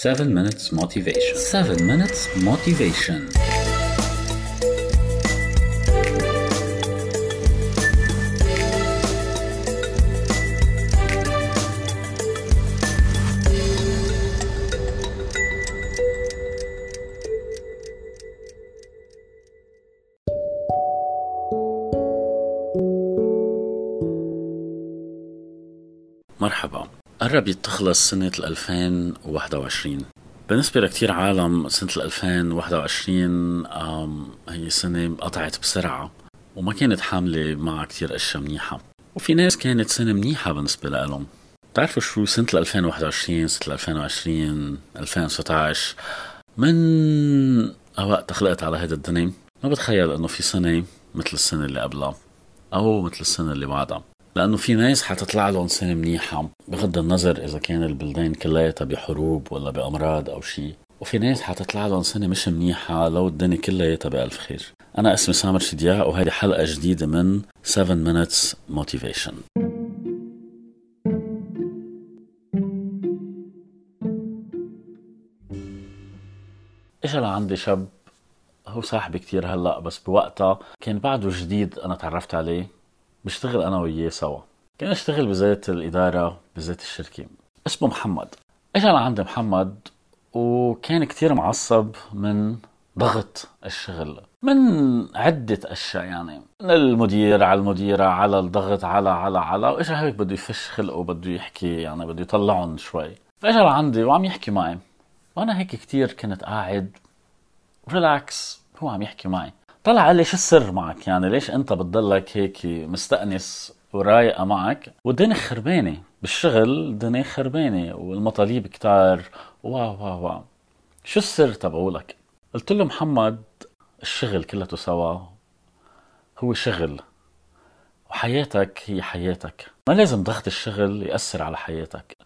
7 minutes motivation 7 minutes motivation مرحبا قربت تخلص سنة 2021 بالنسبة لكتير عالم سنة 2021 آم، هي سنة قطعت بسرعة وما كانت حاملة معها كتير أشياء منيحة. وفي ناس كانت سنة منيحة بالنسبة لهم بتعرفوا شو سنة 2021 سنة 2020 2019 من وقت خلقت على هيدا الدنيا ما بتخيل إنه في سنة مثل السنة اللي قبلها أو مثل السنة اللي بعدها. لأنه في ناس حتطلع لهم سنة منيحة بغض النظر إذا كان البلدان كلياتها بحروب ولا بأمراض أو شيء وفي ناس حتطلع لهم سنة مش منيحة لو الدنيا كلياتها بألف خير. أنا اسمي سامر شدياء وهذه حلقة جديدة من 7 minutes motivation. اجى لعندي شاب؟ هو صاحبي كتير هلأ بس بوقتها كان بعده جديد أنا تعرفت عليه. بشتغل أنا وياه سوا. كان اشتغل بزيت الإدارة بزيت الشركة. اسمه محمد. اجى لعند محمد وكان كتير معصب من ضغط الشغل من عدة أشياء يعني. من المدير على المديرة على الضغط على على على. وإجا هيك بده يفش خلقه بده يحكي يعني بده يطلعهم شوي. فإجا لعندي وعم يحكي معي. وأنا هيك كتير كنت قاعد ريلاكس هو عم يحكي معي. طلع قال لي شو السر معك؟ يعني ليش انت بتضلك هيك مستأنس ورايقة معك؟ والدنيا خربانة. بالشغل الدنيا خربانة والمطالب كتار. wow wow wow. شو السر تبعولك؟ قلت له محمد الشغل كلته سوا. هو شغل. وحياتك هي حياتك. ما لازم ضغط الشغل يأثر على حياتك.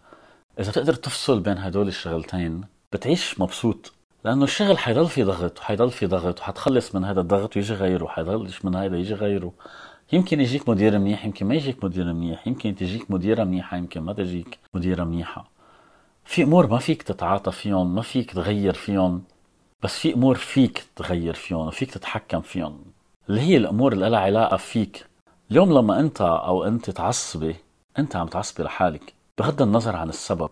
إذا بتقدر تفصل بين هدول الشغلتين بتعيش مبسوط. لأنه الشغل حيضل في ضغط وحيضل في ضغط وحتخلص من هذا الضغط ويجي غيره حيضلش من هذا يجي غيره. يمكن يجيك مدير منيح يمكن ما يجيك مدير منيح يمكن تجيك مديرة منيحة يمكن ما تجيك مديرة منيحة. في أمور ما فيك تتعاطى فيهم ما فيك تغير فيهم بس في أمور فيك تغير فيهم وفيك تتحكم فيهم. اللي هي الأمور اللي لها علاقة فيك. اليوم لما أنت أو أنت تعصبي أنت عم تعصبي لحالك بغض النظر عن السبب.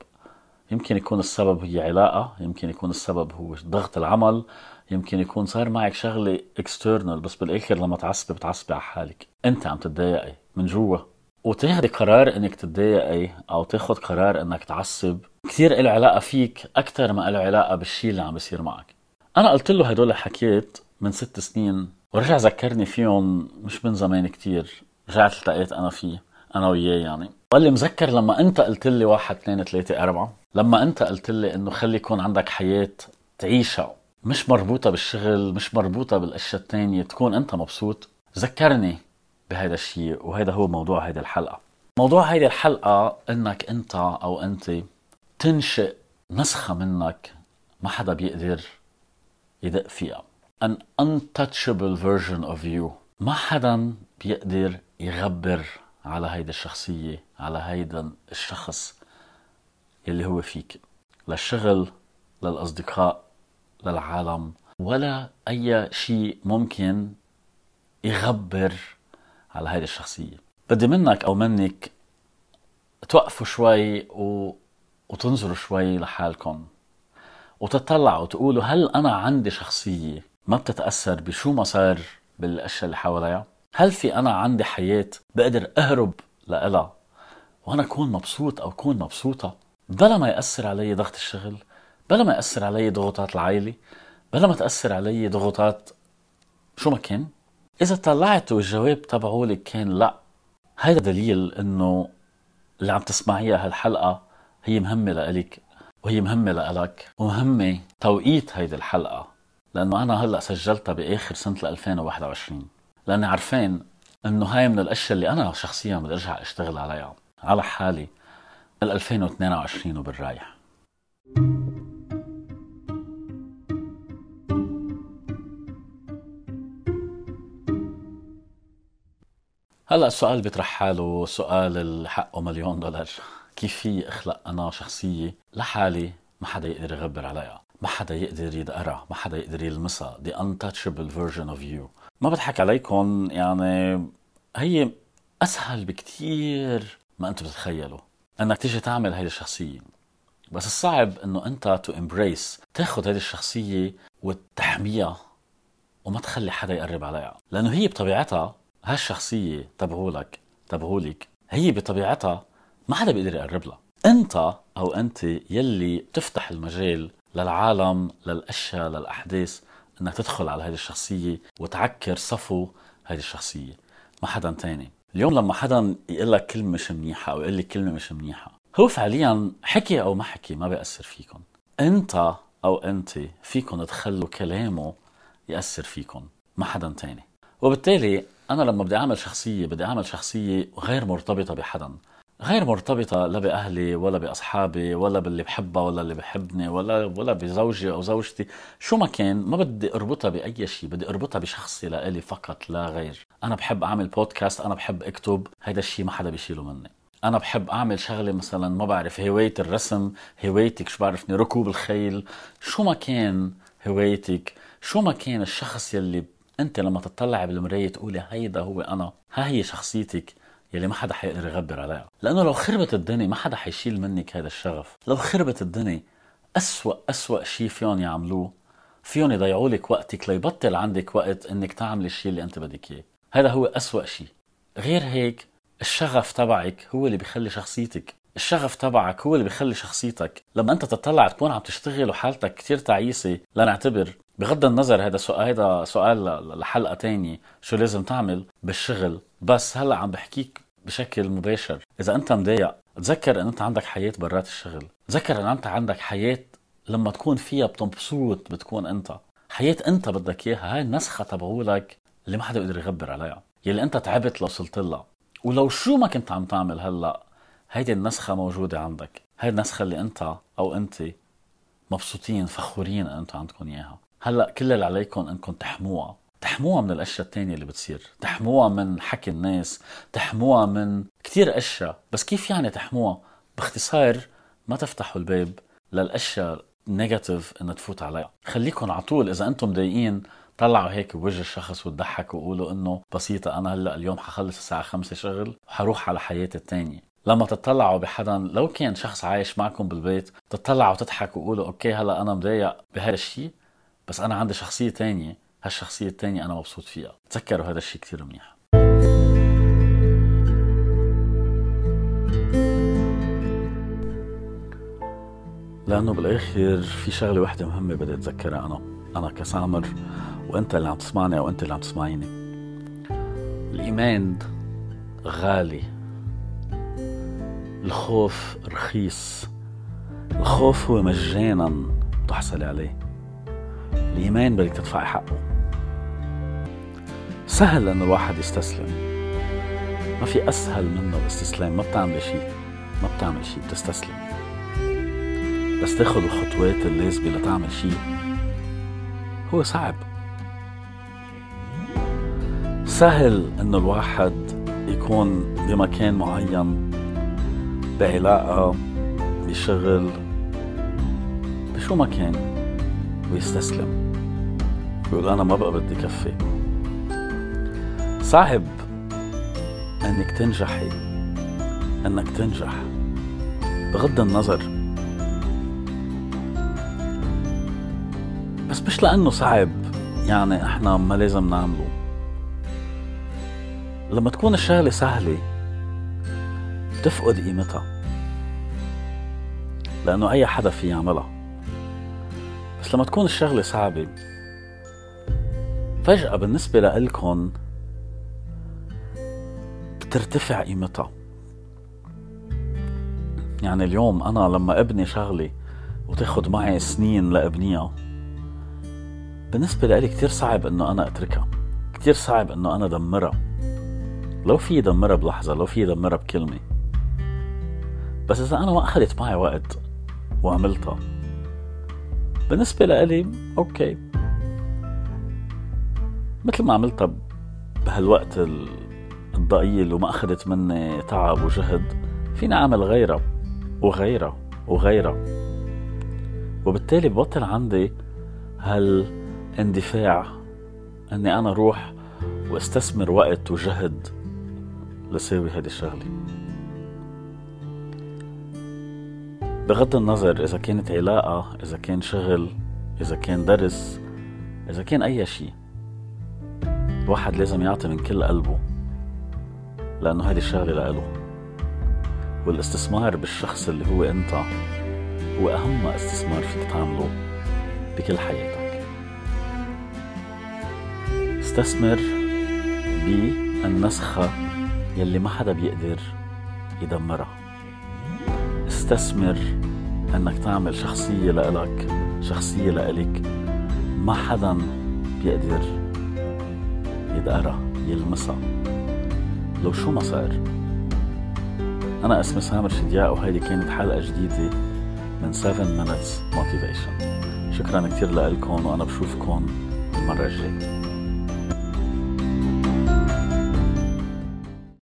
يمكن يكون السبب هي علاقة يمكن يكون السبب هو ضغط العمل يمكن يكون صار معك شغلة اكسترنال بس بالآخر لما تعصبي بتعصبي على حالك. أنت عم تتضايقي من جوا. وتاخدي قرار إنك تتضايقي أو تاخد قرار إنك تعصب. كثير له علاقة فيك أكثر ما له علاقة بالشيء اللي عم بيصير معك. أنا قلت له هدول حكيت من ست سنين ورجع ذكرني فيهم مش من زمان كتير. رجعت التقيت أنا فيه أنا وياه يعني. قال لي مذكر لما انت قلت لي واحد اثنين ثلاثة أربعة لما انت قلت لي إنه خلي يكون عندك حياة تعيشها مش مربوطة بالشغل مش مربوطة بالأشياء التانية تكون أنت مبسوط ذكرني بهذا الشيء وهذا هو موضوع هذه الحلقة. موضوع هذه الحلقة إنك أنت أو أنت تنشئ نسخة منك ما حدا بيقدر يدق فيها. An untouchable version of you. ما حدا بيقدر يغبر على هيدا الشخصية على هيدا الشخص يلي هو فيك. للشغل للأصدقاء للعالم ولا أي شيء ممكن يغبر على هيدي الشخصية. بدي منك أو منك توقفوا شوي و... وتنظروا شوي لحالكم وتطلعوا وتقولوا هل أنا عندي شخصية ما بتتأثر بشو ما صار بالأشياء اللي حواليها هل في أنا عندي حياة بقدر أهرب لإلها وأنا أكون مبسوط أو أكون مبسوطة؟ بلا ما يأثر علي ضغط الشغل بلا ما يأثر علي ضغوطات العائلة بلا ما تأثر علي ضغوطات شو ما كان. إذا طلعت والجواب تبعولك كان لا. هذا دليل إنه اللي عم تسمعيها هالحلقة هي مهمة لإلك وهي مهمة لإلك ومهمة توقيت هيدي الحلقة لأنه أنا هلأ سجلتها بآخر سنة 2021 لأني عارفين إنه هاي من الأشياء اللي أنا شخصيا بدي أرجع أشتغل عليها. على حالي بال 2022 وبالرايح. هلأ السؤال بيطرح حاله سؤال اللي حقه مليون دولار. كيف في أخلق أنا شخصية لحالي ما حدا يقدر يعبر عليها؟ ما حدا يقدر يدقرها ما حدا يقدر يلمسها. The untouchable version of you. ما بضحك عليكم يعني هي أسهل بكتير ما أنتم بتتخيلوا إنك تيجي تعمل هيدي الشخصية. بس الصعب إنه أنت to embrace تاخذ هذه الشخصية وتحميها وما تخلي حدا يقرب عليها. لأنه هي بطبيعتها هالشخصية تبعولك تبعولك هي بطبيعتها ما حدا بيقدر يقرب لها. أنت أو أنت يلي بتفتح المجال للعالم للأشياء للأحداث. انك تدخل على هذه الشخصية وتعكر صفو هذه الشخصية. ما حدا تاني. اليوم لما حدا يقول لك كلمة مش منيحة أو يقول لك كلمة مش منيحة هو فعليا حكي أو ما حكي ما بيأثر فيكم أنت أو أنت فيكم تخلوا كلامه يأثر فيكم ما حدا تاني. وبالتالي أنا لما بدي أعمل شخصية بدي أعمل شخصية غير مرتبطة بحدا. غير مرتبطة لا بأهلي ولا بأصحابي ولا باللي بحبها ولا اللي بحبني ولا ولا بزوجي أو زوجتي. شو ما كان ما بدي أربطها بأي شيء بدي أربطها بشخصي لإلي فقط لا غير أنا بحب أعمل بودكاست أنا بحب أكتب. هيدا الشيء ما حدا بيشيله مني. أنا بحب أعمل شغلة مثلا ما بعرف هواية الرسم هوايتك شو بعرفني ركوب الخيل. شو ما كان هوايتك شو ما كان الشخص يلي انت لما تطلع بالمراية تقولي هيدا هو أنا ها هي شخصيتك. يلي ما حدا حيقدر يغبر عليها. لأنه لو خربت الدنيا ما حدا حيشيل منك هذا الشغف. لو خربت الدنيا أسوأ أسوأ شيء فيهم يعملوه فيهم يضيعوا لك وقتك ليبطل عندك وقت إنك تعملي الشيء اللي أنت بدك إياه. هذا هو أسوأ شيء غير هيك الشغف تبعك هو اللي بيخلي شخصيتك. الشغف تبعك هو اللي بيخلي شخصيتك. لما أنت تطلع تكون عم تشتغل وحالتك كتير تعيسة لنعتبر بغض النظر هذا سؤال هذا سؤال لحلقة تانية شو لازم تعمل بالشغل؟ بس هلا عم بحكيك بشكل مباشر. إذا أنت مضايق تذكر إن أنت عندك حياة برات الشغل. تذكر إن أنت عندك حياة لما تكون فيها بتنبسوط بتكون أنت. حياة أنت بدك إياها هاي النسخة تبعولك اللي ما حدا يقدر يغبر عليها. يلي أنت تعبت لو وصلت لها. ولو شو ما كنت عم تعمل هلا هيدي النسخة موجودة عندك. هاي النسخة اللي أنت أو انت مبسوطين فخورين إن أنتم عندكم إياها. هلأ كل اللي عليكم إنكم تحموها. تحموها من الأشياء التانية اللي بتصير. تحموها من حكي الناس. تحموها من كتير أشياء. بس كيف يعني تحموها؟ باختصار ما تفتحوا الباب للأشياء negative إنها تفوت عليها. خليكم على طول إذا أنتم مضايقين طلعوا هيك بوجه الشخص وتضحكوا وقولوا إنه بسيطة أنا هلأ اليوم حخلص الساعة خمسة شغل وحروح على حياتي التانية. لما تطلعوا بحدا لو كان شخص عايش معكم بالبيت تطلعوا وتضحكوا وقولوا okay هلأ أنا مضايق بهذا الشيء. بس أنا عندي شخصية تانية. هالشخصية التانية أنا مبسوط فيها. تذكروا هذا الشيء كتير منيح. لأنه بالآخر في شغلة وحدة مهمة بدي أتذكرها أنا. أنا كسامر وأنت اللي عم تسمعني أو أنت اللي عم تسمعيني. الإيمان غالي. الخوف رخيص. الخوف هو مجانا تحصلي عليه. الإيمان بدك تدفعي حقه سهل انه الواحد يستسلم. ما في أسهل منه الاستسلام. ما بتعمل شيء ما بتعمل شيء بتستسلم. بس تاخذ الخطوات اللازمة لتعمل شيء هو صعب. سهل إنه الواحد يكون بمكان معين بعلاقة بشغل بشو ما كان. ويستسلم. يقول أنا ما بقى بدي كفي. صعب إنك تنجحي إنك تنجح. بغض النظر. بس مش لأنه صعب يعني إحنا ما لازم نعمله. لما تكون الشغلة سهلة بتفقد قيمتها. لأنه أي حدا في يعملها. بس لما تكون الشغلة صعبة فجأة بالنسبة لإلكن بترتفع قيمتها. يعني اليوم أنا لما أبني شغلة وتاخد معي سنين لأبنيها بالنسبة لإلي كتير صعب إنه أنا أتركها كتير صعب إنه أنا دمرها. لو في يدمرها بلحظة لو في يدمرها بكلمة. بس إذا أنا ما أخذت معي وقت وعملتها بالنسبة لإلي أوكي. مثل ما عملتها بهالوقت الضئيل وما أخذت مني تعب وجهد فيني أعمل غيرها وغيرها وغيرها. وبالتالي ببطل عندي هالاندفاع إني أنا أروح وأستثمر وقت وجهد لساوي هيدي الشغلة. بغض النظر إذا كانت علاقة إذا كان شغل إذا كان درس إذا كان أي شيء الواحد لازم يعطي من كل قلبه لأنه هيدي الشغلة لإله. والاستثمار بالشخص اللي هو أنت هو أهم استثمار فيك تعمله بكل حياتك. استثمر بالنسخة يلي ما حدا بيقدر يدمرها. استثمر أنك تعمل شخصية لإلك شخصية لإلك. ما حدا بيقدر يدقرها يلمسها. لو شو ما صار. أنا اسمي سامر شدياء وهيدي كانت حلقة جديدة من 7 Minutes Motivation. شكرا كتير لكم وأنا بشوفكم المرة الجاية.